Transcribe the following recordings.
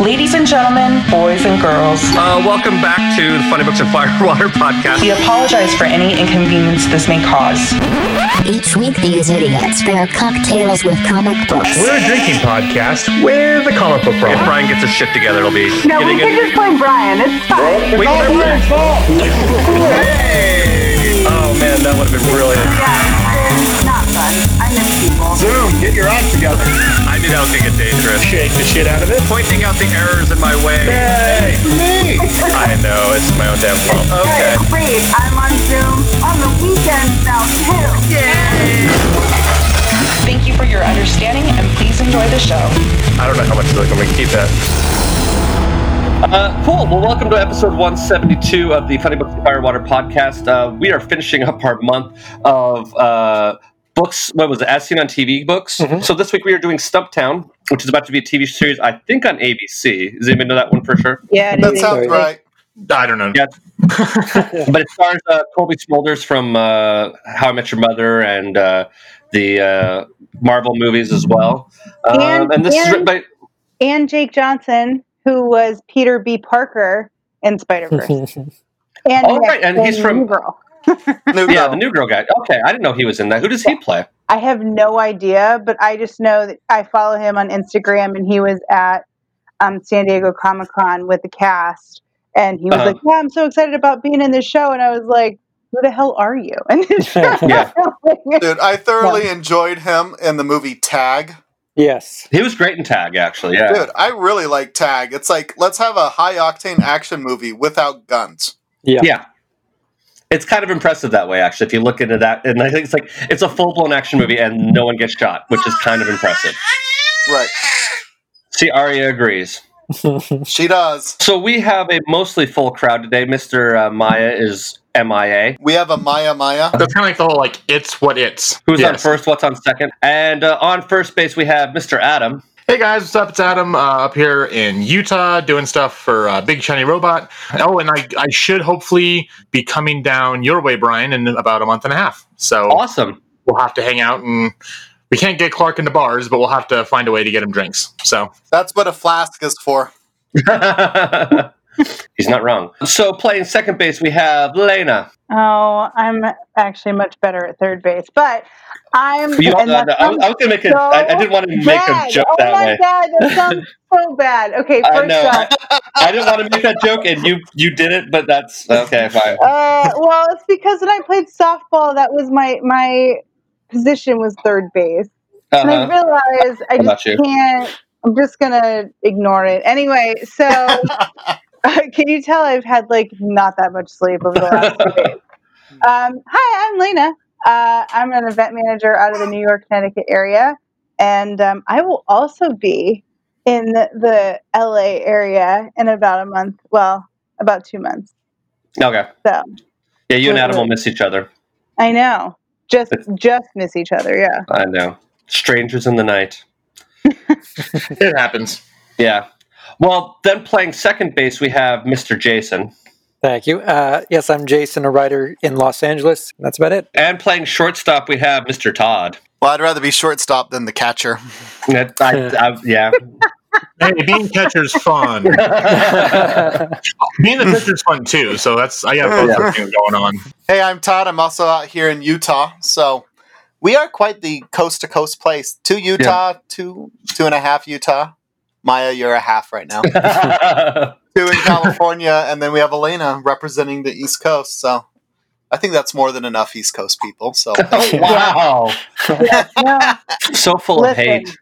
Ladies and gentlemen, boys and girls, Uh, welcome back to the Funny Books and Firewater podcast. we apologize for any inconvenience this may cause. Each week, these idiots pair cocktails with comic books. We're a drinking podcast with a comic book problem. If. Brian gets his shit together, it'll be No, we getting can it. just blame Brian. It's fine. Wait, Hey! Oh man, that would have been brilliant. Yeah, get your act together. I knew that was gonna get dangerous. Shake the shit out of it. Pointing out the errors in my way. Hey, me. I know it's my own damn fault. Okay. Hey, wait, I'm on Zoom on the weekends now too. Yay! Thank you for your understanding and please enjoy the show. I don't know how much they're going to keep that. Uh, cool. Well, welcome to episode 172 of the Funny Books and Firewater podcast. Uh, we are finishing up our month of uh, books. What was it? As seen on TV books. So this week we are doing Stumptown, which is about to be a TV series, I think, on ABC. Does anybody know that one for sure? Yeah, That sounds right. I don't know. Yeah. but it stars uh, Cobie Smulders from uh, How I Met Your Mother and uh, the uh, Marvel movies as well. Um, And- and this is written by. and Jake Johnson, who was Peter B. Parker in Spider Verse. and Oh, right, and he's in from- New Girl. New Yeah, the new girl guy. Okay, I didn't know he was in that. Who does he play? I have no idea, but I just know that I follow him on Instagram, and he was at um, San Diego Comic Con with the cast, and he was Uh-huh. like, "Yeah, I'm so excited about being in this show," and I was like, "Who the hell are you?" And Yeah. Dude, I thoroughly enjoyed him in the movie Tag. Yes. He was great in Tag, actually. Yeah. Dude, I really like Tag. It's like, let's have a high octane action movie without guns. Yeah. Yeah. It's kind of impressive that way, actually. If you look into that, and I think it's like it's a full blown action movie, and no one gets shot, which is kind of impressive. Right. See, Arya agrees. She does. So we have a mostly full crowd today. Mister uh, Maya is MIA. We have a Maya Maya. That's kind of like the whole like it's what it's. Who's on first? What's on second? And uh, on first base we have Mister Adam. Hey guys, what's up? It's Adam uh, up here in Utah doing stuff for uh, Big Shiny Robot. Oh, and I, I should hopefully be coming down your way, Brian, in about a month and a half. So Awesome. we'll have to hang out and we can't get Clark into bars, but we'll have to find a way to get him drinks. So That's what a flask is for. He's not wrong. So playing second base we have Lena. Oh, I'm actually much better at third base, but I'm. You, and uh, that I, I was to make a. so I, I didn't want to make bad. a joke oh that my god, that sounds so bad. Okay, I first know. off, I didn't want to make that joke, and you you did it. But that's okay. Fine. uh, well, it's because when I played softball, that was my my position was third base, and I Uh-huh. realized I just can't. I'm just gonna ignore it anyway. So, can you tell I've had like not that much sleep over the last few days? Um, hi, I'm Lena. Uh, I'm an event manager out of the New York, Connecticut area, and um, I will also be in the LA area in about a month. Well, about two months. Okay. So Yeah, you and Adam will miss each other. I know, just just miss each other. Yeah. I know. Strangers in the night. it happens. Yeah. Well, then playing second base, we have Mr. Jason. Thank you. Uh, yes, I'm Jason, a writer in Los Angeles. That's about it. And playing shortstop, we have Mr. Todd. Well, I'd rather be shortstop than the catcher. I, I, yeah. Hey, being catcher's fun. Being the pitcher's fun too. So that's I got both Yeah. things going on. Hey, I'm Todd. I'm also out here in Utah. So we are quite the coast to coast place. Two Utah, two two and a half Utah. Maya, you're a half right now. two in California, and then we have Elena representing the East Coast. So I think that's more than enough East Coast people. So oh, wow. Yeah. No. So full of hate.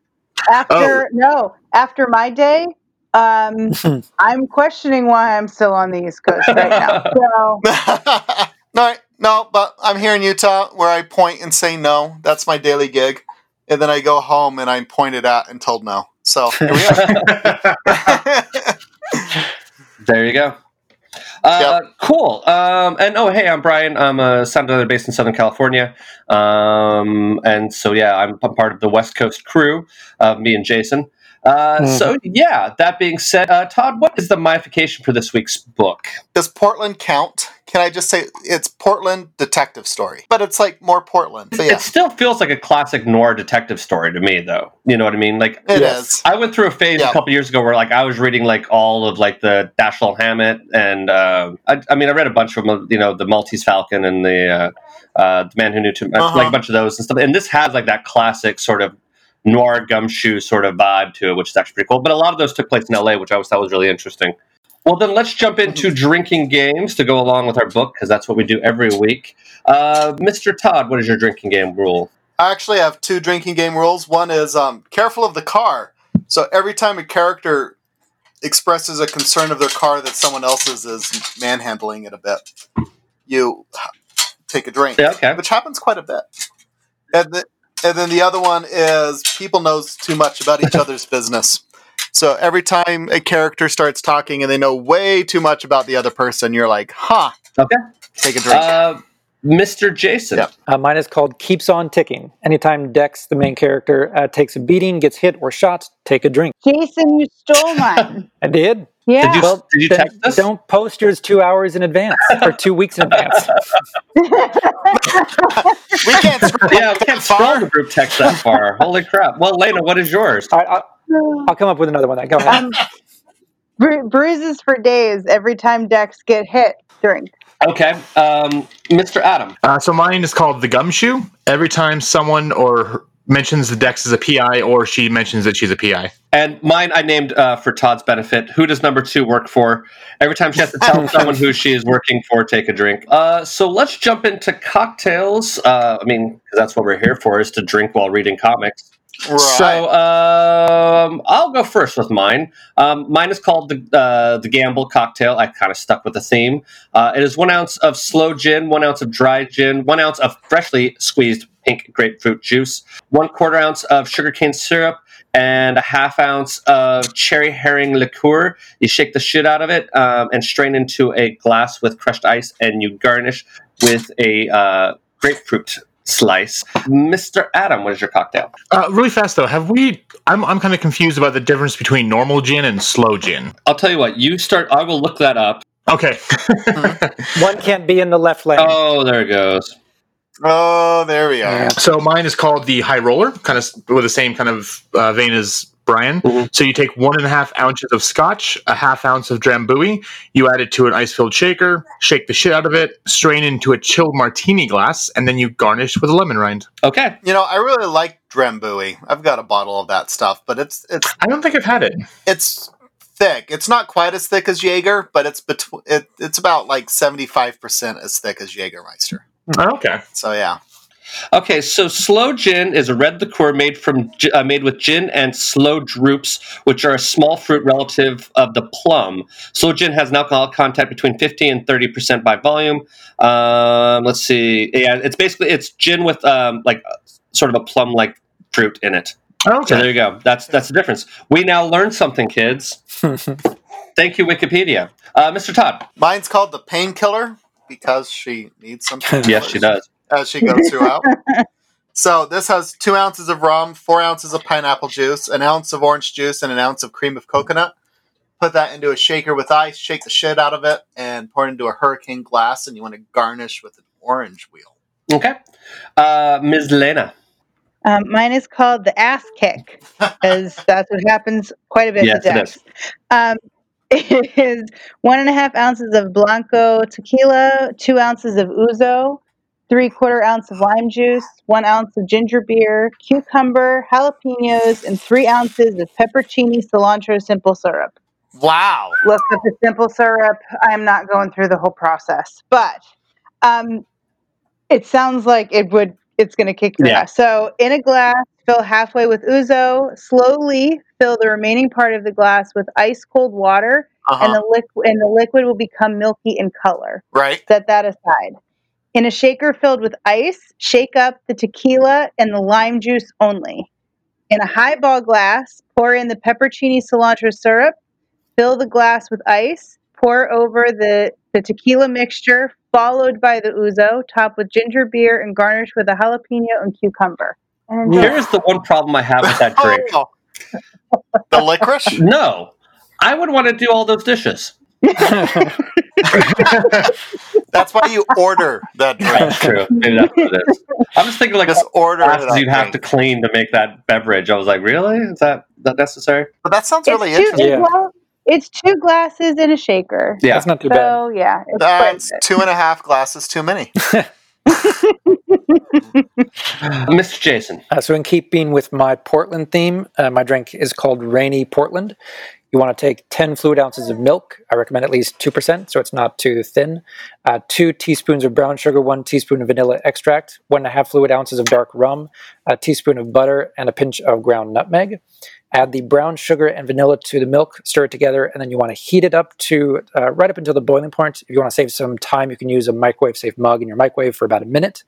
After no, after my day, um, I'm questioning why I'm still on the East Coast right now. So no, no, but I'm here in Utah where I point and say no. That's my daily gig. And then I go home and I'm pointed at and told no. So here we are. There you go. Uh, Cool. Um, and oh, hey, I'm Brian. I'm a sound designer based in Southern California. Um, and so, yeah, I'm, I'm part of the West Coast crew, uh, me and Jason. Uh, Mhm. So, yeah, that being said, uh, Todd, what is the myification for this week's book? Does Portland count? Can I just say it's Portland detective story, but it's like more Portland. But yeah, It still feels like a classic noir detective story to me, though. You know what I mean? Like, it Yes. is. I went through a phase Yeah. a couple years ago where like I was reading like all of like the Dashiell Hammett and uh, I, I mean I read a bunch of them, you know, the Maltese Falcon and the uh, uh, the Man Who Knew Too Uh-huh. like a bunch of those and stuff. And this has like that classic sort of noir gumshoe sort of vibe to it, which is actually pretty cool. But a lot of those took place in L.A., which I always thought was really interesting. Well, then let's jump into drinking games to go along with our book because that's what we do every week. Uh, Mr. Todd, what is your drinking game rule? I actually have two drinking game rules. One is um, careful of the car. So every time a character expresses a concern of their car that someone else's is manhandling it a bit, you take a drink, Yeah, okay. which happens quite a bit. And, the, and then the other one is people knows too much about each other's business. So every time a character starts talking and they know way too much about the other person, you're like, "Huh." Okay. Take a drink. Uh, Mr. Jason. Yeah. Uh, mine is called Keeps On Ticking. Anytime Dex, the main character, uh, takes a beating, gets hit, or shot, take a drink. Jason, you stole mine. I did. Yeah. Did you, did you text us? Don't post yours two hours in advance or two weeks in advance. we can't scroll yeah, we can't scroll the group text that far. Holy crap. Well, Lena, what is yours? All right, I'll, I'll come up with another one. Then. Go ahead. um, bru- bruises for days every time Dex get hit. Drink. Okay. Um, Mr. Adam. Uh, so mine is called the Gumshoe. Every time someone or mentions the Dex as a PI, or she mentions that she's a PI. And mine I named uh, for Todd's benefit. Who does number two work for? Every time she has to tell someone who she is working for, take a drink. Uh, so let's jump into cocktails. Uh, I mean, that's what we're here for, is to drink while reading comics. Right. So um, I'll go first with mine. Um, mine is called the uh, the Gamble cocktail. I kind of stuck with the theme. Uh, it is one ounce of sloe gin, one ounce of dry gin, one ounce of freshly squeezed pink grapefruit juice, one quarter ounce of sugarcane syrup, and a half ounce of Cherry Heering liqueur. You shake the shit out of it um, and strain into a glass with crushed ice, and you garnish with a uh, grapefruit slice. Mr. Adam, what is your cocktail? Uh, really fast though, have we? I'm I'm kind of confused about the difference between normal gin and sloe gin. I'll tell you what. You start. I will look that up. Okay. one can't be in the left lane. Oh, there it goes. oh, there we are. so mine is called the High Roller, kind of with the same kind of uh, vein as Brian. Mhm. So you take one and a half ounces of scotch, a half ounce of drambuie, you add it to an ice-filled shaker, shake the shit out of it, strain into a chilled martini glass, and then you garnish with a lemon rind. Okay. You know, I really like Drambuie. I've got a bottle of that stuff, but it's it's I don't think I've had it. it's thick. It's not quite as thick as Jaeger, but it's between it, it's about like seventy five percent as thick as Jaegermeister. Oh, okay. So yeah, Okay. So sloe gin is a red liqueur made from uh, made with gin and sloe drupes, which are a small fruit relative of the plum. Sloe gin has an alcohol content between fifty and thirty percent by volume. Um, let's see. Yeah, it's basically it's gin with um, like sort of a plum like fruit in it. Oh, So there you go. That's that's the difference. We now learned something, kids. Thank you, Wikipedia. Uh, Mr. Todd. mine's called the painkiller because she needs some. Yes, she does. As she goes throughout. so this has two ounces of rum, four ounces of pineapple juice, an ounce of orange juice, and an ounce of cream of coconut. Put that into a shaker with ice, shake the shit out of it, and pour it into a hurricane glass. And you want to garnish with an orange wheel. Okay. Uh, Ms. Lena. Um, mine is called the ass kick, because that's what happens quite a bit Yes, to it Dex. Um, it is one and a half ounces of Blanco tequila, two ounces of ouzo, three quarter ounce of lime juice, one ounce of ginger beer, cucumber, jalapenos, and three ounces of peppercini cilantro simple syrup. Wow. look at the simple syrup. I'm not going through the whole process, but um, it sounds like it would. It's going to kick your Yeah. ass. So, in a glass, fill halfway with ouzo. Slowly fill the remaining part of the glass with ice cold water, and Uh-huh. the liquid and the liquid will become milky in color. Right. Set that aside. In a shaker filled with ice, shake up the tequila and the lime juice only. In a highball glass, pour in the peppercini cilantro syrup, fill the glass with ice, pour over the, the tequila mixture, followed by the ouzo, top with ginger beer, and garnish with a jalapeno and cucumber. And. Here's the one problem I have with that oh, drink. Oh, The licorice? No, I would want to do all those dishes. That's why you order that drink. That's true. Maybe that's what it is. I'm just thinking like Just order glasses that you'd have to clean to make that beverage. I was like, really? Is that that necessary? But that sounds really it's two, interesting. Yeah. well, it's two glasses in a shaker. Yeah. That's not too bad. So yeah, it's quite That's bit. two and a half glasses too many. Mr. Jason. Uh, so, in keeping with my Portland theme, uh, my drink is called Rainy Portland. You want to take 10 fluid ounces of milk. I recommend at least 2%, so it's not too thin. Uh, two teaspoons of brown sugar, one teaspoon of vanilla extract, one and a half fluid ounces of dark rum, a teaspoon of butter, and a pinch of ground nutmeg. Add the brown sugar and vanilla to the milk, stir it together, and then you want to heat it up to uh, right up until the boiling point. If you want to save some time, you can use a microwave safe mug in your microwave for about a minute.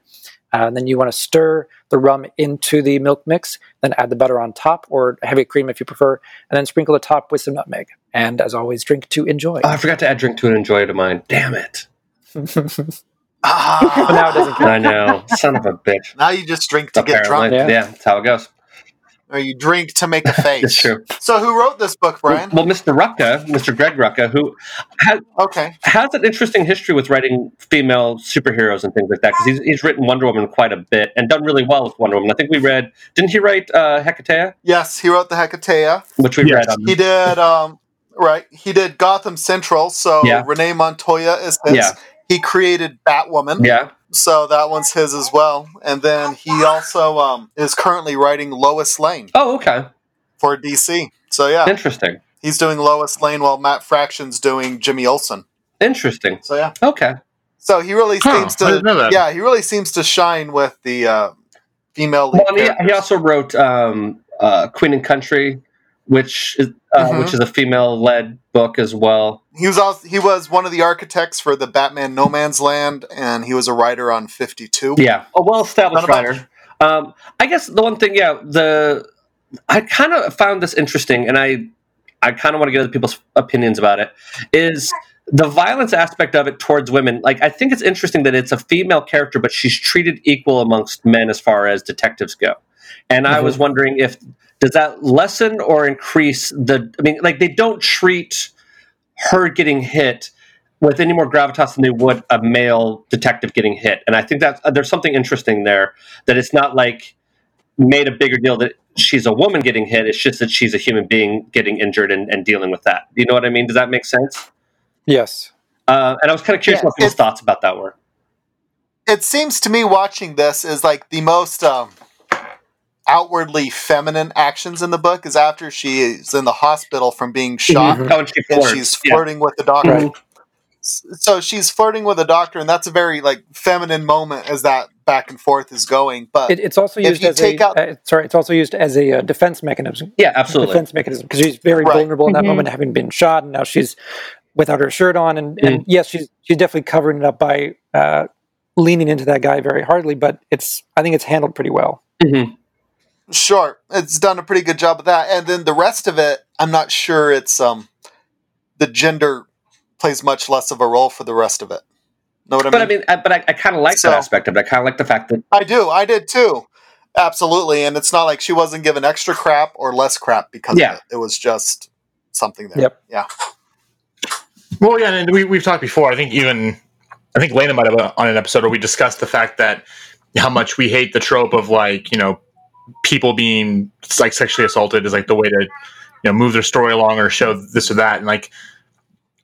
Uh, and then you want to stir the rum into the milk mix, then add the butter on top, or heavy cream if you prefer, and then sprinkle the top with some nutmeg. And as always, drink to enjoy. Oh, I forgot to add drink to and enjoy to mine. Damn it. Ah. But now it doesn't I know. Son of a bitch. Now you just drink to get Apparently. drunk, Yeah. that's how it goes. Or you drink to make a face. It's true. So, who wrote this book, Brian? Well, Mr. Rucka, Mr. Greg Rucka, who has, Okay. has an interesting history with writing female superheroes and things like that, because he's, he's written Wonder Woman quite a bit and done really well with Wonder Woman. I think we read, didn't he write uh, Hecate, Yes, he wrote the Hecatea. which we Yes. read on He did. Um, right. He did Gotham Central. So Yeah. Renee Montoya is his. Yeah. He created Batwoman. Yeah. So that one's his as well. And then he also um, is currently writing Lois Lane Oh, okay. for DC. So yeah, Interesting. he's doing Lois Lane while Matt Fraction's doing Jimmy Olsen. Interesting. So yeah. Okay. So he really Huh, seems to. didn't know that. Yeah, he really seems to shine with the uh, female lead. Well, he, he also wrote um, uh, Queen and Country, which is uh, Mhm. which is a female-led book as well. He was also he was one of the architects for the Batman No Man's Land, and he was a writer on Fifty Two. Yeah, a well-established Not a bunch. writer. Um, I guess the one thing, yeah, the I kind of found this interesting, and I I kind of want to get other people's opinions about it. Is the violence aspect of it towards women? Like, I think it's interesting that it's a female character, but she's treated equal amongst men as far as detectives go. And I Mhm. was wondering if does that lessen or increase the? I mean, like they don't treat her getting hit with any more gravitas than they would a male detective getting hit. And I think that uh, there's something interesting there that it's not like made a bigger deal that she's a woman getting hit. It's just that she's a human being getting injured and, and dealing with that. You know what I mean? Does that make sense? Yes. Uh, and I was kind of curious Yes. what people's thoughts about that were. It seems to me watching this is like the most um, outwardly feminine actions in the book is after she is in the hospital from being shot. Mhm. Oh, and she and flirts. she's Yeah. flirting with the doctor. Right. So she's flirting with the doctor, and that's a very like feminine moment as that back and forth is going. But It, it's also used as take a out- uh, sorry. It's also used as a uh, defense mechanism. Yeah, absolutely. Defense mechanism because she's very Right. vulnerable in that Mhm. moment, having been shot, and now she's without her shirt on, and, Mm. and yes, she's she's definitely covering it up by uh, leaning into that guy very hardly. But it's I think it's handled pretty well. Mhm. Sure, it's done a pretty good job of that. And then the rest of it, I'm not sure it's um the gender plays much less of a role for the rest of it. Know what I But I mean? mean, I, but I, I kind of like So- that aspect of it. I kind of like the fact that I do. I did too. Absolutely. And it's not like she wasn't given extra crap or less crap because Yeah. of it. It was just something there. Yep. Yeah. Well, yeah, and we, we've talked before. I think even I think Lena might have on an episode where we discussed the fact that how much we hate the trope of like you know people being like sexually assaulted is like the way to you know move their story along or show this or that, and like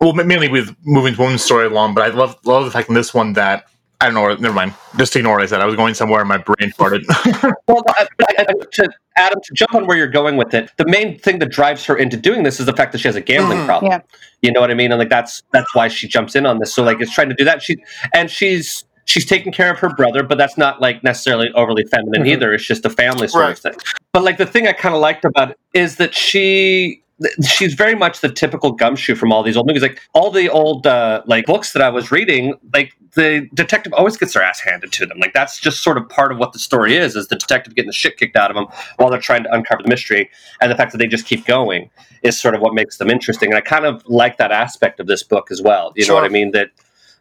well mainly with moving women's story along. But I love love the fact in this one that. I don't know. Never mind. Just ignore what I said. I was going somewhere and my brain farted. Well, I, I, I, to Adam, to jump on where you're going with it, the main thing that drives her into doing this is the fact that she has a gambling Mhm. problem. Yeah. You know what I mean? And like that's that's why she jumps in on this. So like it's trying to do that. She and she's she's taking care of her brother, but that's not like necessarily overly feminine Mhm. either. It's just a family sort Right. of thing. But like the thing I kind of liked about it is that she she's very much the typical gumshoe from all these old movies. Like all the old uh, like books that I was reading, like the detective always gets their ass handed to them. Like that's just sort of part of what the story is: is the detective getting the shit kicked out of them while they're trying to uncover the mystery, and the fact that they just keep going is sort of what makes them interesting. And I kind of like that aspect of this book as well. You know what I mean? That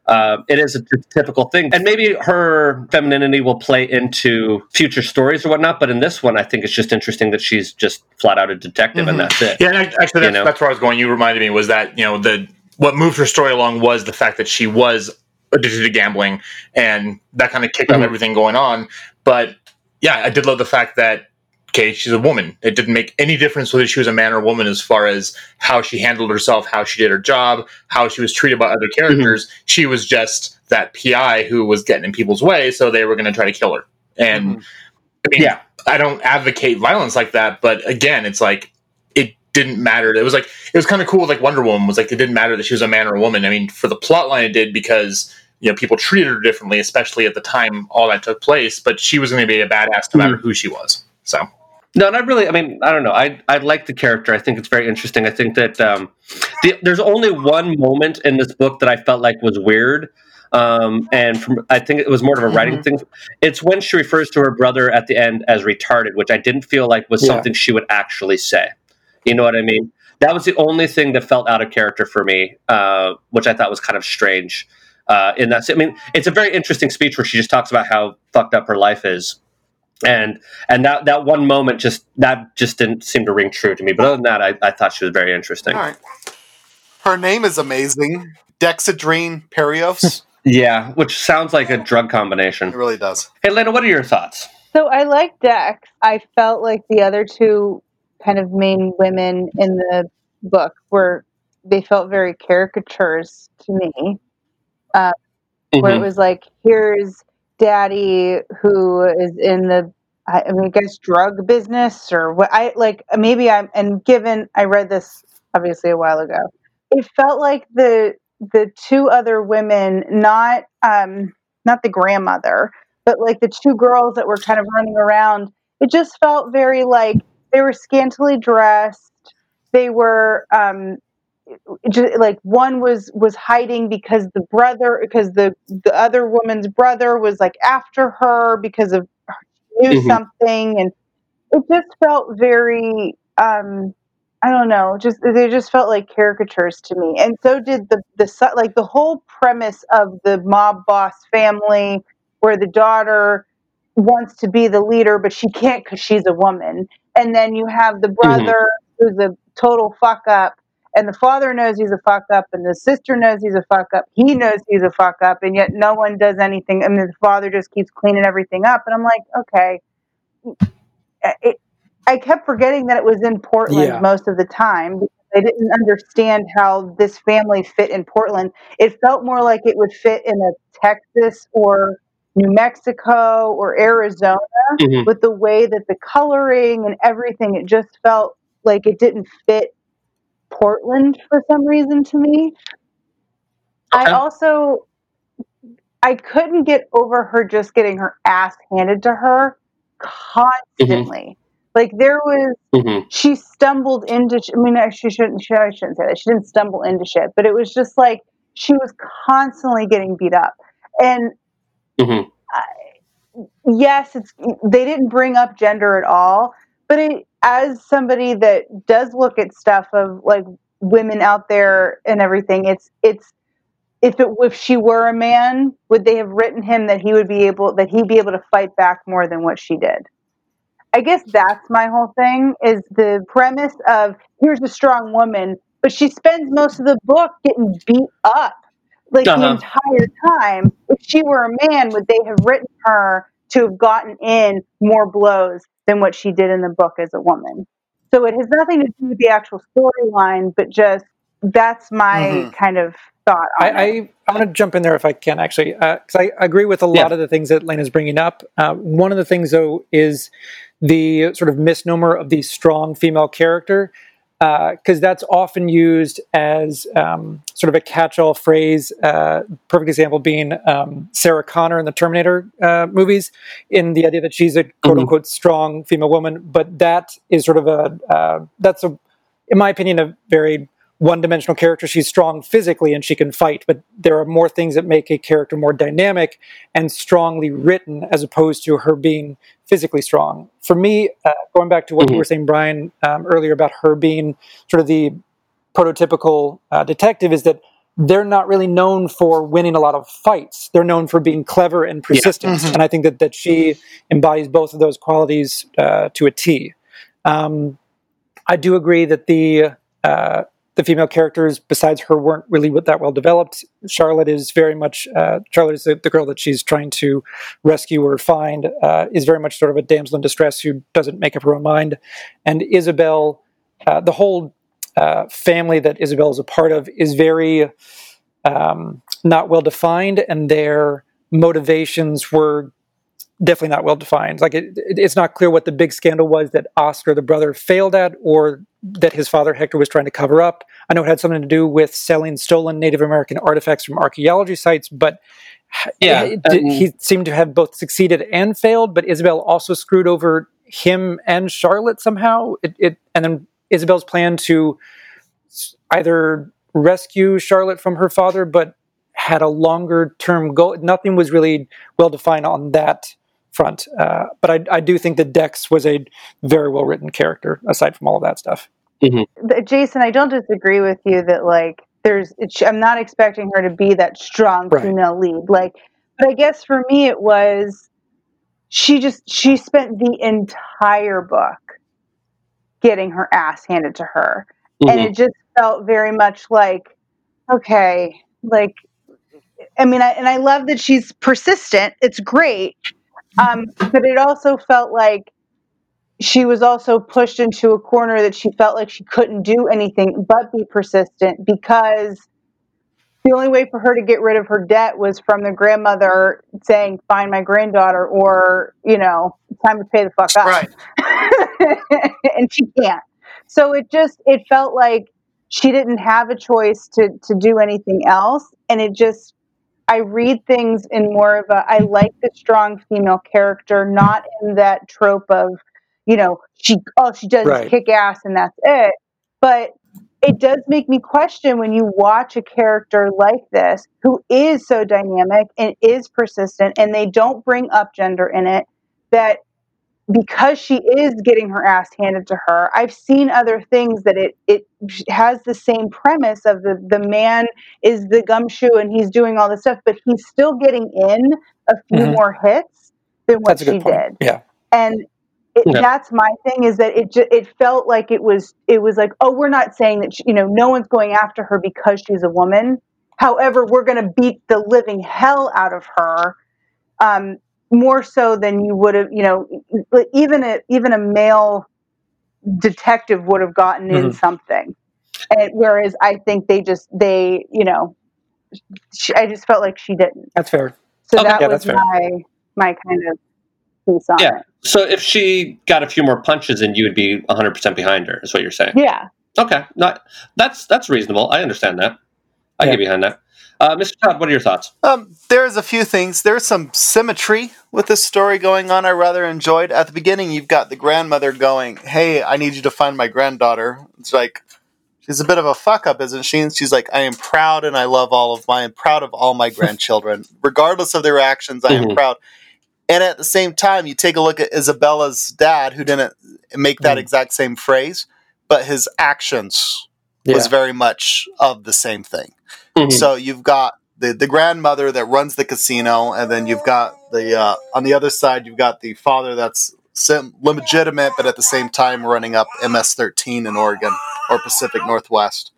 uh, it is a t- typical thing, and maybe her femininity will play into future stories or whatnot. But in this one, I think it's just interesting that she's just flat out a detective, and that's it. Yeah, actually, that's, You know? that's where I was going. You reminded me was that you know the what moved her story along was the fact that she was addicted to gambling, and that kind of kicked off Mhm. everything going on. But yeah, I did love the fact that okay, she's a woman. It didn't make any difference whether she was a man or a woman as far as how she handled herself, how she did her job, how she was treated by other mm-hmm. characters. She was just that PI who was getting in people's way, so they were going to try to kill her. And mm-hmm. I mean, Yeah. I don't advocate violence like that, but again, it's like it didn't matter. It was like it was kind of cool. Like Wonder Woman was like it didn't matter that she was a man or a woman. I mean, for the plot line, it did because you know people treated her differently, especially at the time all that took place. But she was going to be a badass no mm-hmm. matter who she was. So No, not really. I mean, I don't know. I I like the character. I think it's very interesting. I think that um, the, there's only one moment in this book that I felt like was weird, um, and from I think it was more of a writing thing. It's when she refers to her brother at the end as retarded, which I didn't feel like was Yeah. something she would actually say. You know what I mean? That was the only thing that felt out of character for me, uh, which I thought was kind of strange. Uh, in that, I mean, it's a very interesting speech where she just talks about how fucked up her life is, and and that that one moment just that just didn't seem to ring true to me. But other than that, I, I thought she was very interesting. All right. Her name is amazing. Dexedrine Parios. Yeah, which sounds like a drug combination. it really does. Hey, Lena, what are your thoughts? So I like Dex. I felt like the other two kind of main women in the book were they felt very caricatures to me. Uh, Where it Mhm. was like, here's Daddy who is in the I mean, I guess drug business or what I like. Maybe I'm and given I read this obviously a while ago. It felt like the the two other women, not um, not the grandmother, but like the two girls that were kind of running around, it just felt very like they were scantily dressed. They were um, just, like one was was hiding because the brother because the the other woman's brother was like after her because of knew Mhm. something and it just felt very um I don't know, just they just felt like caricatures to me. And so did the the like the whole premise of the mob boss family where the daughter wants to be the leader but she can't cuz she's a woman. And then you have the brother who's a total fuck up and the father knows he's a fuck up and the sister knows he's a fuck up. He knows he's a fuck up and yet no one does anything. I mean the father just keeps cleaning everything up and I'm like, okay, it, I kept forgetting that it was in Portland Yeah. most of the time because I didn't understand how this family fit in Portland. It felt more like it would fit in a Texas or New Mexico or Arizona Mhm. with the way that the coloring and everything, it just felt like it didn't fit Portland for some reason to me. Okay. I also I couldn't get over her just getting her ass handed to her constantly. Like there was Mhm. she stumbled into I mean I- she shouldn't she, I shouldn't say that. She didn't stumble into shit, but it was just like she was constantly getting beat up. And Mhm. yes, it's they didn't bring up gender at all, but it, as somebody that does look at stuff of like women out there and everything, it's it's if it if she were a man, would they have written him that he would be able that he'd be able to fight back more than what she did? I guess that's my whole thing is the premise of here's a strong woman, but she spends most of the book getting beat up like the Uh-huh. entire time. If she were a man, would they have written her to have gotten in more blows than what she did in the book as a woman? So it has nothing to do with the actual storyline, but just that's my Mhm. kind of thought. On I, it. I I'm going to jump in there if I can actually, because I agree with a lot Yeah. of the things that Lena's bringing up. Uh, one of the things though is the sort of misnomer of the strong female character, because that's often used as um, sort of a catch-all phrase. Uh, perfect example being um, Sarah Connor in the Terminator uh, movies, in the idea that she's a quote-unquote strong female woman, but that is sort of a uh, that's a, in my opinion, a very one-dimensional character. She's strong physically and she can fight, but there are more things that make a character more dynamic and strongly written, as opposed to her being physically strong. For me, uh, going back to what you Mhm. were saying, Brian, um, earlier about her being sort of the prototypical uh, detective, is that they're not really known for winning a lot of fights. They're known for being clever and persistent, Mhm. and I think that that she embodies both of those qualities uh, to a T. Um, I do agree that the uh, the female characters besides her weren't really that well developed. Charlotte is very much uh, Charlotte is the, the girl that she's trying to rescue or find uh, is very much sort of a damsel in distress who doesn't make up her own mind, and Isabel, uh, the whole uh, family that Isabel is a part of is very um, not well defined, and their motivations were definitely not well defined. Like it, it- it's not clear what the big scandal was that Oscar, the brother, failed at, or that his father Hector was trying to cover up. I know it had something to do with selling stolen Native American artifacts from archaeology sites, but Yeah, it- and- he um, seemed to have both succeeded and failed. But Isabel also screwed over him and Charlotte somehow. It, it and then Isabel's plan to either rescue Charlotte from her father, but had a longer term goal. Nothing was really well defined on that front. Uh, but I, I do think that Dex was a very well written character, aside from all of that stuff. Th- Jason, I don't disagree with you that like there's. It's, I'm not expecting her to be that strong Right. female lead. Like, but I guess for me it was she just she spent the entire book getting her ass handed to her, and Mhm. it just felt very much like okay, like I mean, I, and I love that she's persistent. It's great, um, but it also felt like she was also pushed into a corner that she felt like she couldn't do anything but be persistent because the only way for her to get rid of her debt was from the grandmother saying, "Find my granddaughter," or you know, "Time to pay the fuck up." Right. and she can't. So it just it felt like she didn't have a choice to to do anything else, and it just I read things in more of a I like the strong female character, not in that trope of you know she all she does Right. is kick ass and that's it, but it does make me question when you watch a character like this who is so dynamic and is persistent and they don't bring up gender in it that because she is getting her ass handed to her i've seen other things that it it has the same premise of the the man is the gumshoe and he's doing all this stuff but he's still getting in a few Mhm. more hits than what she point. did Yeah. and it, Yeah. that's my thing is that it ju- it felt like it was it was like oh we're not saying that she, you know no one's going after her because she's a woman however we're going to beat the living hell out of her um, more so than you would have you know even a even a male detective would have gotten in Mhm. something and whereas i think they just they you know she, i just felt like she didn't That's fair. so Okay, that yeah, was my my kind of piece on Yeah. it So if she got a few more punches, in, you would be 100% behind her. Is what you're saying? yeah Okay, not that's that's reasonable. I understand that. I Yeah. get behind that. Uh, Mr. Todd, what are your thoughts? Um, there's a few things. There's some symmetry with this story going on. I rather enjoyed. At the beginning, you've got the grandmother going, "Hey, I need you to find my granddaughter." It's like she's a bit of a fuck up, isn't she? And she's like, "I am proud and I love all of my. I'm proud of all my grandchildren, regardless of their actions. I am Mhm. proud." And at the same time, you take a look at Isabella's dad, who didn't make that Mhm. exact same phrase, but his actions Yeah. was very much of the same thing. Mhm. So you've got the the grandmother that runs the casino, and then you've got the uh, on the other side you've got the father that's sim- legitimate, but at the same time running up MS13 in Oregon or Pacific Northwest,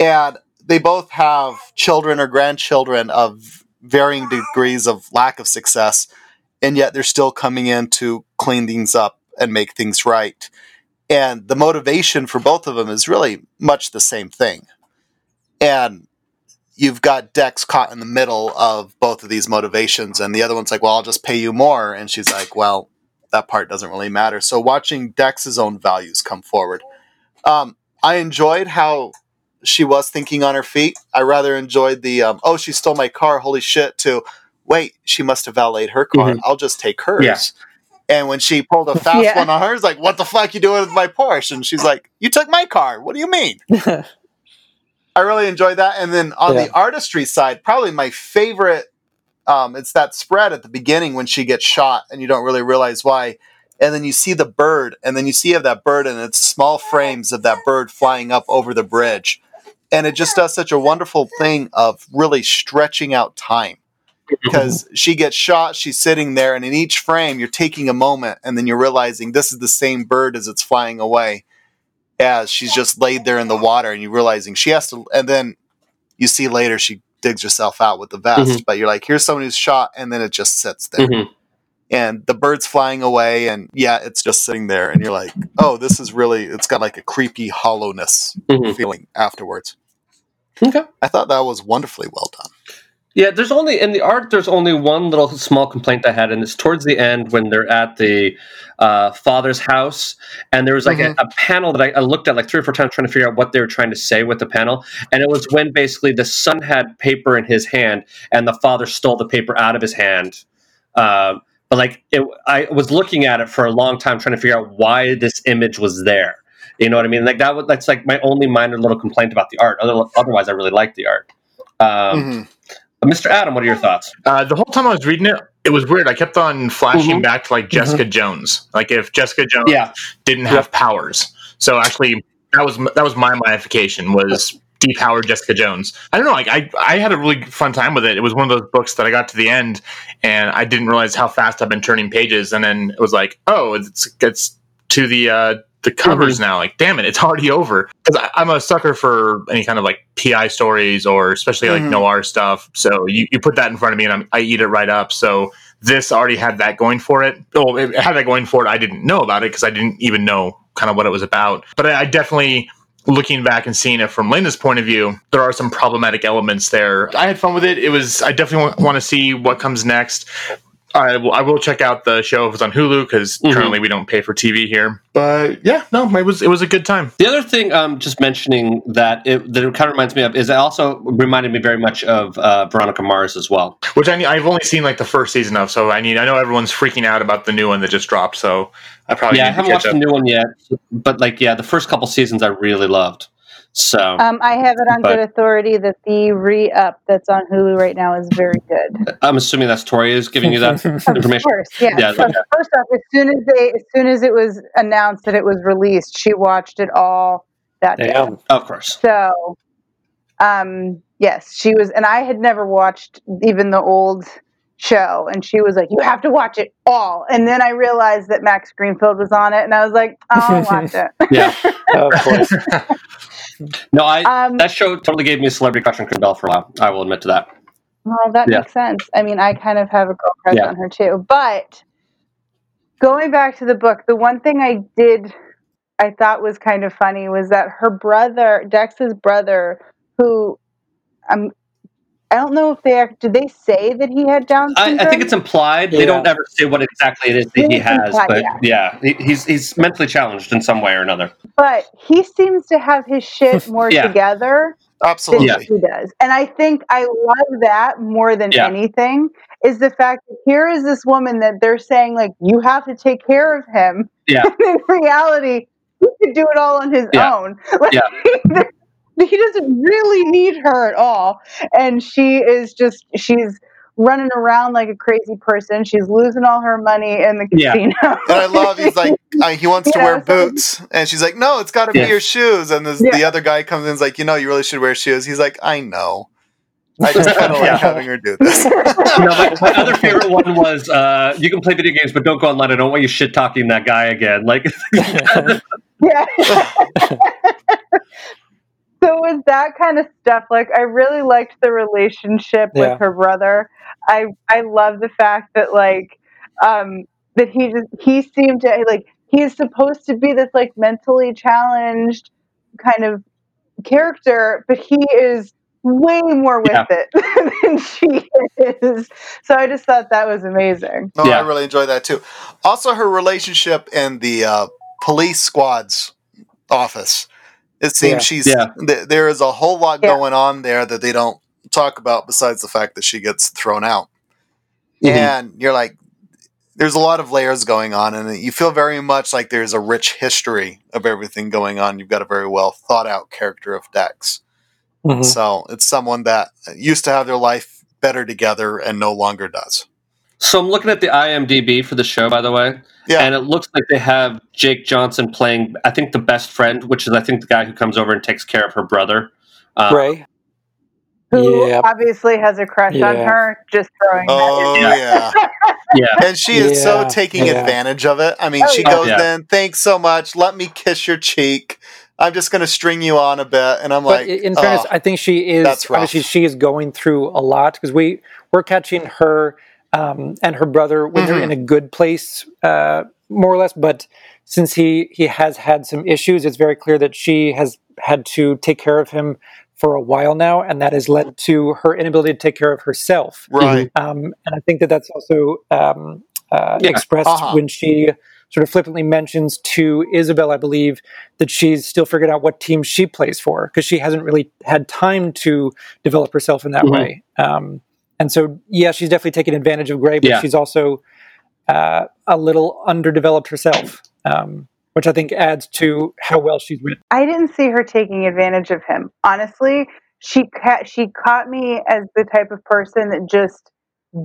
and they both have children or grandchildren of varying degrees of lack of success, and yet they're still coming in to clean things up and make things right. And the motivation for both of them is really much the same thing. And you've got Dex caught in the middle of both of these motivations, and the other one's like, "Well, I'll just pay you more," and she's like, "Well, that part doesn't really matter." So watching Dex's own values come forward, um, I enjoyed how she was thinking on her feet. I rather enjoyed the um, "Oh, she stole my car, holy shit!" to wait, she must have valeted her car. I'll just take hers. Yeah. And when she pulled a fast Yeah. one on hers, like, "What the fuck you doing with my Porsche?" And she's like, "You took my car. What do you mean?" I really enjoyed that. And then on Yeah. the artistry side, probably my favorite, um, it's that spread at the beginning when she gets shot and you don't really realize why. And then you see the bird, and then you see of that bird, and it's small frames of that bird flying up over the bridge. and it just does such a wonderful thing of really stretching out time because she gets shot she's sitting there and in each frame you're taking a moment and then you're realizing this is the same bird as it's flying away as she's just laid there in the water and you're realizing she has to and then you see later she digs herself out with the vest but you're like here's someone who's shot and then it just sits there Mhm. and the bird's flying away and yeah it's just sitting there and you're like oh this is really it's got like a creepy hollowness Mhm. feeling afterwards Okay. i thought that was wonderfully well done Yeah, there's only in the art. There's only one little small complaint I had, and it's towards the end when they're at the uh, father's house, and there was like a, a panel that I, I looked at like three or four times trying to figure out what they were trying to say with the panel, and it was when basically the son had paper in his hand, and the father stole the paper out of his hand. Um, but like, it, I was looking at it for a long time trying to figure out why this image was there. You know what I mean? Like that. Was, that's like my only minor little complaint about the art. Other, otherwise, I really like the art. Um, Mhm. Mr. Adam, what are your thoughts? Uh, the whole time I was reading it, it was weird. I kept on flashing Mhm. back to like Jessica Jones, like if Jessica Jones Yeah. didn't have powers. So actually, that was that was my modification was depowered Jessica Jones. I don't know. Like I I had a really fun time with it. It was one of those books that I got to the end and I didn't realize how fast I've been turning pages, and then it was like, oh, it's it's to the uh, the covers now. Like, damn it, it's already over. Because I'm a sucker for any kind of like PI stories or especially like Mhm. noir stuff. So you, you put that in front of me and I'm, I eat it right up. So this already had that going for it. Oh, it had that going for it. I didn't know about it because I didn't even know kind of what it was about. But I, I definitely, looking back and seeing it from Linda's point of view, there are some problematic elements there. I had fun with it. It was. I definitely want to see what comes next. I will, I will check out the show if it's on Hulu because Mhm. currently we don't pay for TV here. But yeah, no, it was it was a good time. The other thing, um, just mentioning that it, that it kind of reminds me of is it also reminded me very much of uh, Veronica Mars as well. Which I I've only seen like the first season of, so I need I know everyone's freaking out about the new one that just dropped. So I probably yeah, I need to haven't catch watched up. the new one yet, but like, yeah, the first couple seasons I really loved. So Um, I have it on But- good authority that the re-up that's on Hulu right now is very good. I'm assuming that's Tori is giving you that Of information. course, yeah. Yeah, So okay. First off, as soon as they, as soon as it was announced that it was released, she watched it all that day. Of course. So, um, yes, she was, and I had never watched even the old show, and she was like, "You have to watch it all." And then I realized that Max Greenfield was on it, and I was like, "I'll watch it." Yeah. Of course. No, I um, that show totally gave me a celebrity crush on Kendall for a while. I will admit to that. Well, that Yeah. makes sense. I mean, I kind of have a girl crush Yeah. on her too. But going back to the book, the one thing I did, I thought was kind of funny was that her brother, Dex's brother, who, um, I don't know if they act- did they say that he had Down I, syndrome. I think it's implied. They don't ever say what exactly it is that he has, implied, but yeah. yeah, he, he's he's mentally challenged in some way or another. but he seems to have his shit more Yeah. together absolutely Yeah. he does. And I think I love that more than Yeah. anything is the fact that here is this woman that they're saying like you have to take care of him. Yeah. And in reality, he could do it all on his Yeah. own. Like, Yeah. he doesn't really need her at all. And she is just she's running around like a crazy person. She's losing all her money in the Yeah. casino. and i love he's like uh, he wants to Yeah, wear so- boots and she's like no it's got to Yeah. be your shoes and this, Yeah. the other guy comes in and is like you know you really should wear shoes he's like i know i just kind of like Yeah. having her do this No, my, my other favorite one was uh, you can play video games, but don't go online. I don't want you shit talking that guy again. Like, Yeah. So with that kind of stuff, like I really liked the relationship Yeah. with her brother. I I love the fact that like um that he just he seemed to like he's supposed to be this like mentally challenged kind of character, but he is way more with Yeah. it than she is. So I just thought that was amazing. no Yeah. i really enjoyed that too also her relationship in the uh, police squad's office it seems Yeah. she's Yeah. th- there is a whole lot Yeah. going on there that they don't talk about besides the fact that she gets thrown out Mhm. and you're like there's a lot of layers going on and you feel very much like there's a rich history of everything going on you've got a very well thought out character of dex Mhm. so it's someone that used to have their life better together and no longer does so I'm looking at the IMDb for the show, by the way, Yeah. and it looks like they have Jake Johnson playing, I think, the best friend, which is I think the guy who comes over and takes care of her brother Uh, Gray. Who Yep. obviously has a crush on her. Just throwing Oh that in. yeah. yeah. And she is so taking yeah. advantage of it. I mean, Oh, she yeah. goes Yeah. in, thanks so much. Let me kiss your cheek. I'm just going to string you on a bit. And I'm But like, in fairness, oh, I think she is that's rough. obviously she is going through a lot because we we're catching her um, and her brother when they're Mhm. in a good place, uh, more or less. But since he he has had some issues, it's very clear that she has had to take care of him for a while now, and that has led to her inability to take care of herself. right. Um, and I think that that's also um, uh, Yeah. expressed Uh-huh. when she sort of flippantly mentions to Isabel, I believe, that she's still figuring out what team she plays for because she hasn't really had time to develop herself in that Mhm. way. Um, and so, yeah, she's definitely taking advantage of Gray, but Yeah. she's also uh, a little underdeveloped herself, um, which I think adds to how well she's written. I didn't see her taking advantage of him. Honestly, she ca- she caught me as the type of person that just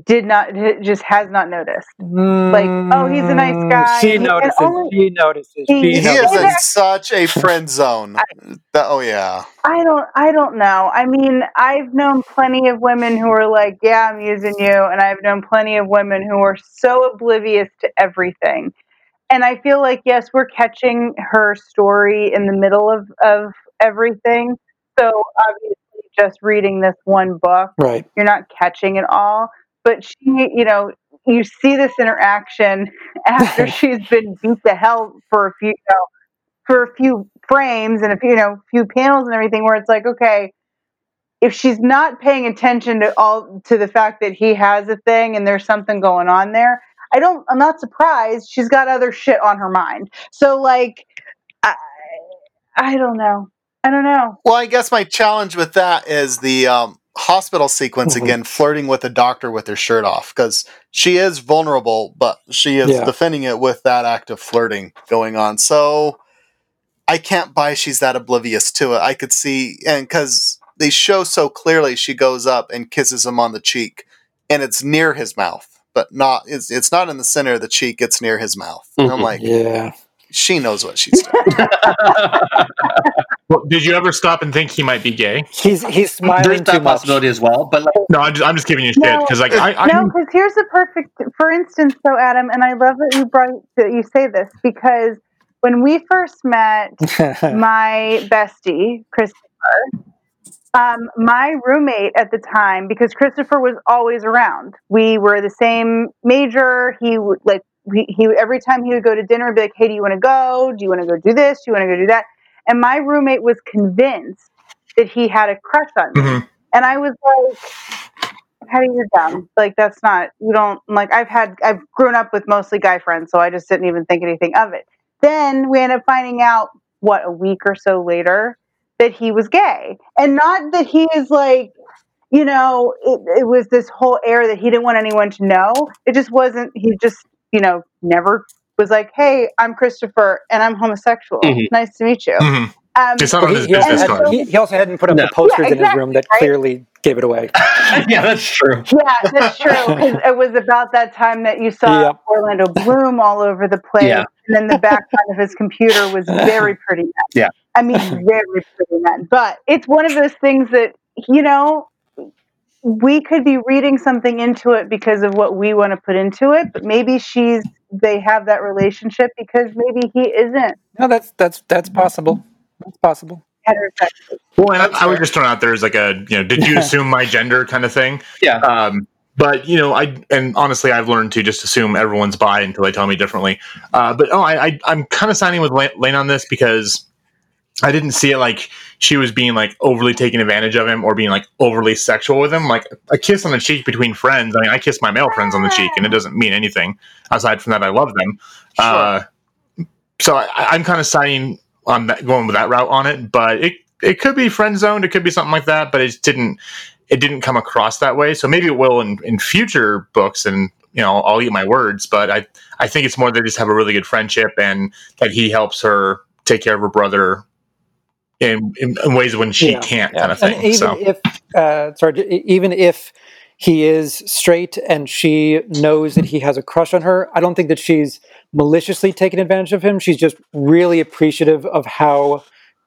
did not just has not noticed. Like, oh, he's a nice Mm, guy. She He- notices. only- she notices. He- She He notices. is in such a friend zone. That- oh, yeah. I don't I don't know. I mean, I've known plenty of women who are like, "Yeah, I'm using you," and I've known plenty of women who are so oblivious to everything. And I feel like yes, we're catching her story in the middle of of everything. So obviously, just reading this one book, Right. you're not catching it all. But she, you know, you see this interaction after she's been beat to hell for a few, you know, for a few frames and a few, you know, few panels and everything, where it's like, okay, if she's not paying attention to all to the fact that he has a thing and there's something going on there, I don't, I'm not surprised. She's got other shit on her mind. So like, I, I don't know. I don't know. Well, I guess my challenge with that is the um, hospital sequence Mhm. again, flirting with a doctor with her shirt off, because she is vulnerable, but she is Yeah. defending it with that act of flirting going on. So I can't buy she's that oblivious to it. I could see, and because they show so clearly, she goes up and kisses him on the cheek, and it's near his mouth, but not. It's it's not in the center of the cheek. It's near his mouth. And I'm like, Yeah. She knows what she's doing. Well, did you ever stop and think he might be gay? He's he's smiling There's too that much. possibility as well. But like, No, I'm just, I'm just giving you shit No. because like I, I no, because here's a perfect, for instance, though, Adam, and I love that you brought that you say this because when we first met, my bestie Christopher, um, my roommate at the time, because Christopher was always around. We were the same major. He like he, he every time he would go to dinner, he'd be like, "Hey, do you want to go? Do you want to go do this? Do you want to go do that?" And my roommate was convinced that he had a crush on me, Mhm. and I was like. How do you're dumb. Like that's not you don't like I've had I've grown up with mostly guy friends, so I just didn't even think anything of it. Then we end up finding out what a week or so later that he was gay, and not that he is like you know it, it was this whole air that he didn't want anyone to know. It just wasn't. He just you know never was like, hey, I'm Christopher and I'm homosexual. Mhm. Nice to meet you. Mhm. Um, it's not on he, his he also business had, card. he, he also hadn't put up No. the posters Yeah, in his room that right? clearly gave it away. yeah, that's true. Yeah, that's true. it was about that time that you saw Yep. Orlando Bloom all over the place, Yeah. and then the background of his computer was very pretty men. Yeah. I mean, very pretty men. But it's one of those things that you know we could be reading something into it because of what we want to put into it, but maybe she's they have that relationship because maybe he isn't No, that's that's that's possible. That's possible. Well, and I, I would just throw out there as like a you know, did you assume my gender kind of thing? Yeah. Um, but you know, I and honestly, I've learned to just assume everyone's bi until they tell me differently. Uh, but oh, I, I I'm kind of signing with Lane Lane on this because I didn't see it like she was being like overly taking advantage of him or being like overly sexual with him. Like a kiss on the cheek between friends. I mean, I kiss my male friends on the cheek, and it doesn't mean anything aside from that. I love them. Uh, so I, I'm kind of signing on that, going with that route on it. But it it could be friend zoned. It could be something like that. But it didn't it didn't come across that way. So maybe it will in, in future books, and you know I'll eat my words. But I I think it's more they just have a really good friendship, and that he helps her take care of her brother in in, in ways when she Yeah, can't, yeah. kind of And thing. even So if uh, sorry, even if he is straight and she knows that he has a crush on her, I don't think that she's maliciously taking advantage of him. She's just really appreciative of how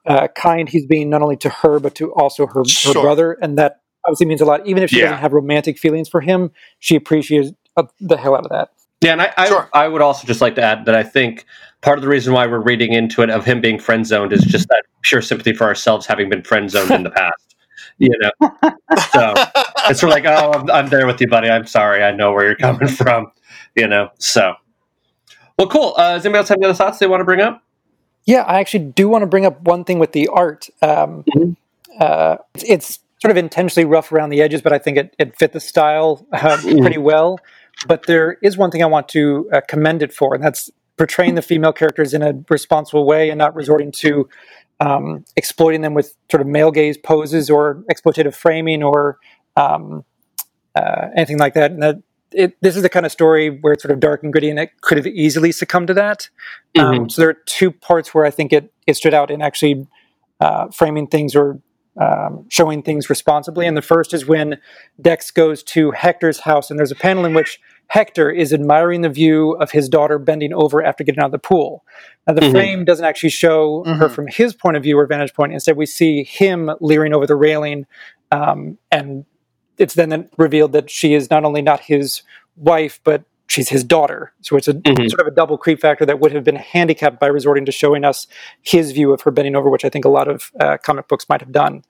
uh, kind he's being not only to her but to also her, her Sure. brother, and that obviously means a lot. Even if she Yeah. doesn't have romantic feelings for him, she appreciates uh, the hell out of that. Yeah, and I, I, Sure. I would also just like to add that I think part of the reason why we're reading into it of him being friend zoned is just that pure sympathy for ourselves having been friend zoned in the past. You know, so it's sort of like, oh, I'm, I'm there with you, buddy. I'm sorry. I know where you're coming from. You know, so well, cool. Uh, does anybody else have any other thoughts they want to bring up? Yeah, I actually do want to bring up one thing with the art. Um, Mhm. uh, it's, it's sort of intentionally rough around the edges, but I think it, it fit the style uh, pretty well. But there is one thing I want to uh, commend it for, and that's portraying the female characters in a responsible way and not resorting to um, exploiting them with sort of male gaze poses or exploitative framing or um, uh, anything like that. And that it, this is the kind of story where it's sort of dark and gritty, and it could have easily succumbed to that. Um, so there are two parts where I think it, it stood out in actually uh, framing things or um, showing things responsibly. And the first is when Dex goes to Hector's house, and there's a panel in which Hector is admiring the view of his daughter bending over after getting out of the pool. Now, the Mhm. frame doesn't actually show her Mhm. from his point of view or vantage point. Instead, we see him leering over the railing, um, and it's then revealed that she is not only not his wife, but she's his daughter. So it's a Mhm. sort of a double creep factor that would have been handicapped by resorting to showing us his view of her bending over, which I think a lot of uh, comic books might have done.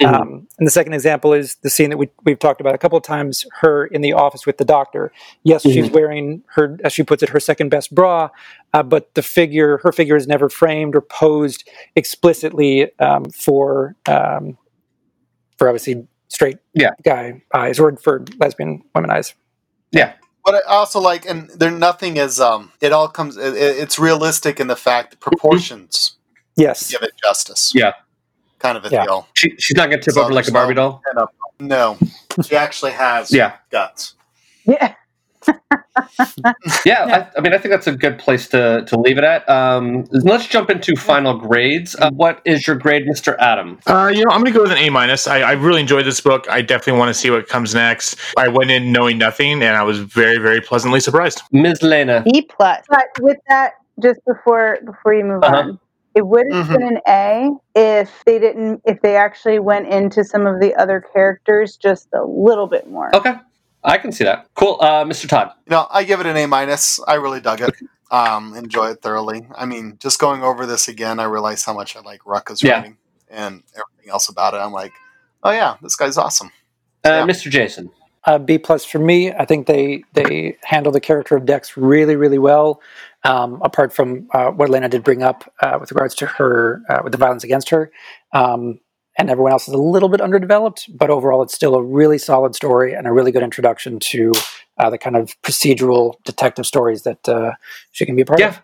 Mhm. Um, and the second example is the scene that we, we've talked about a couple of times her in the office with the doctor. Yes, she's wearing her, as she puts it, her second best bra, uh, but the figure, her figure is never framed or posed explicitly um, for, um, for obviously straight Yeah. guy eyes or for lesbian women eyes. Yeah. But I also like, and there nothing is. Um, it all comes. It, it- it's realistic in the fact that proportions Yes. give it justice. Yeah. kind of a Yeah. deal. She, she's not going to tip So over like a Barbie doll. No, she actually has Yeah. guts. Yeah. Yeah, I, I mean, I think that's a good place to, to leave it at. Um, let's jump into final grades. Uh, what is your grade, Mr. Adam? Uh, you know, I'm going to go with an A minus. I, I really enjoyed this book. I definitely want to see what comes next. I went in knowing nothing, and I was very, very pleasantly surprised. Ms. Lena. B plus. But with that, just before before you move Uh-huh. on, it would have Mhm. been an A if they didn't if they actually went into some of the other characters just a little bit more. Okay, I can see that. Cool. Uh, Mr. Todd. You know, I give it an A minus. I really dug it. Um, enjoy it thoroughly. I mean, just going over this again, I realized how much I like Rucka's Yeah. writing and everything else about it. I'm like, oh yeah, this guy's awesome. Uh, Yeah. Mr. Jason. uh, B plus for me. I think they they handle the character of Dex really really well. Um, apart from uh, what Elena did bring up uh, with regards to her uh, with the violence against her, um, and everyone else is a little bit underdeveloped, but overall it's still a really solid story and a really good introduction to uh, the kind of procedural detective stories that uh, she can be a part Yeah. of.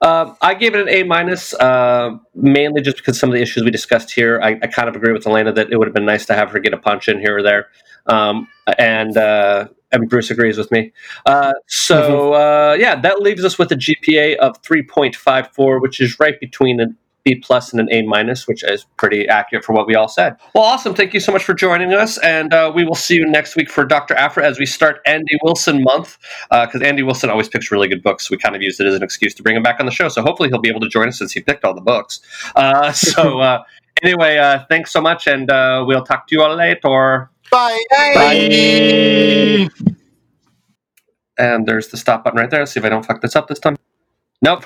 Um, I gave it an A minus, uh, mainly just because some of the issues we discussed here. I, I kind of agree with Elena that it would have been nice to have her get a punch in here or there, um, and uh, and Bruce agrees with me. Uh, so uh, yeah, that leaves us with a GPA of three point five four, which is right between a B plus and an A minus, which is pretty accurate for what we all said. Well, awesome! Thank you so much for joining us, and uh, we will see you next week for Doctor Aphra as we start Andy Wilson month because Andy Wilson always picks really good books. We kind of used it as an excuse to bring him back on the show. So hopefully he'll be able to join us since he picked all the books. Uh, so uh, anyway, uh, thanks so much, and uh, we'll talk to you all later. Bye. Bye. And there's the stop button right there. Let's see if I don't fuck this up this time. Nope.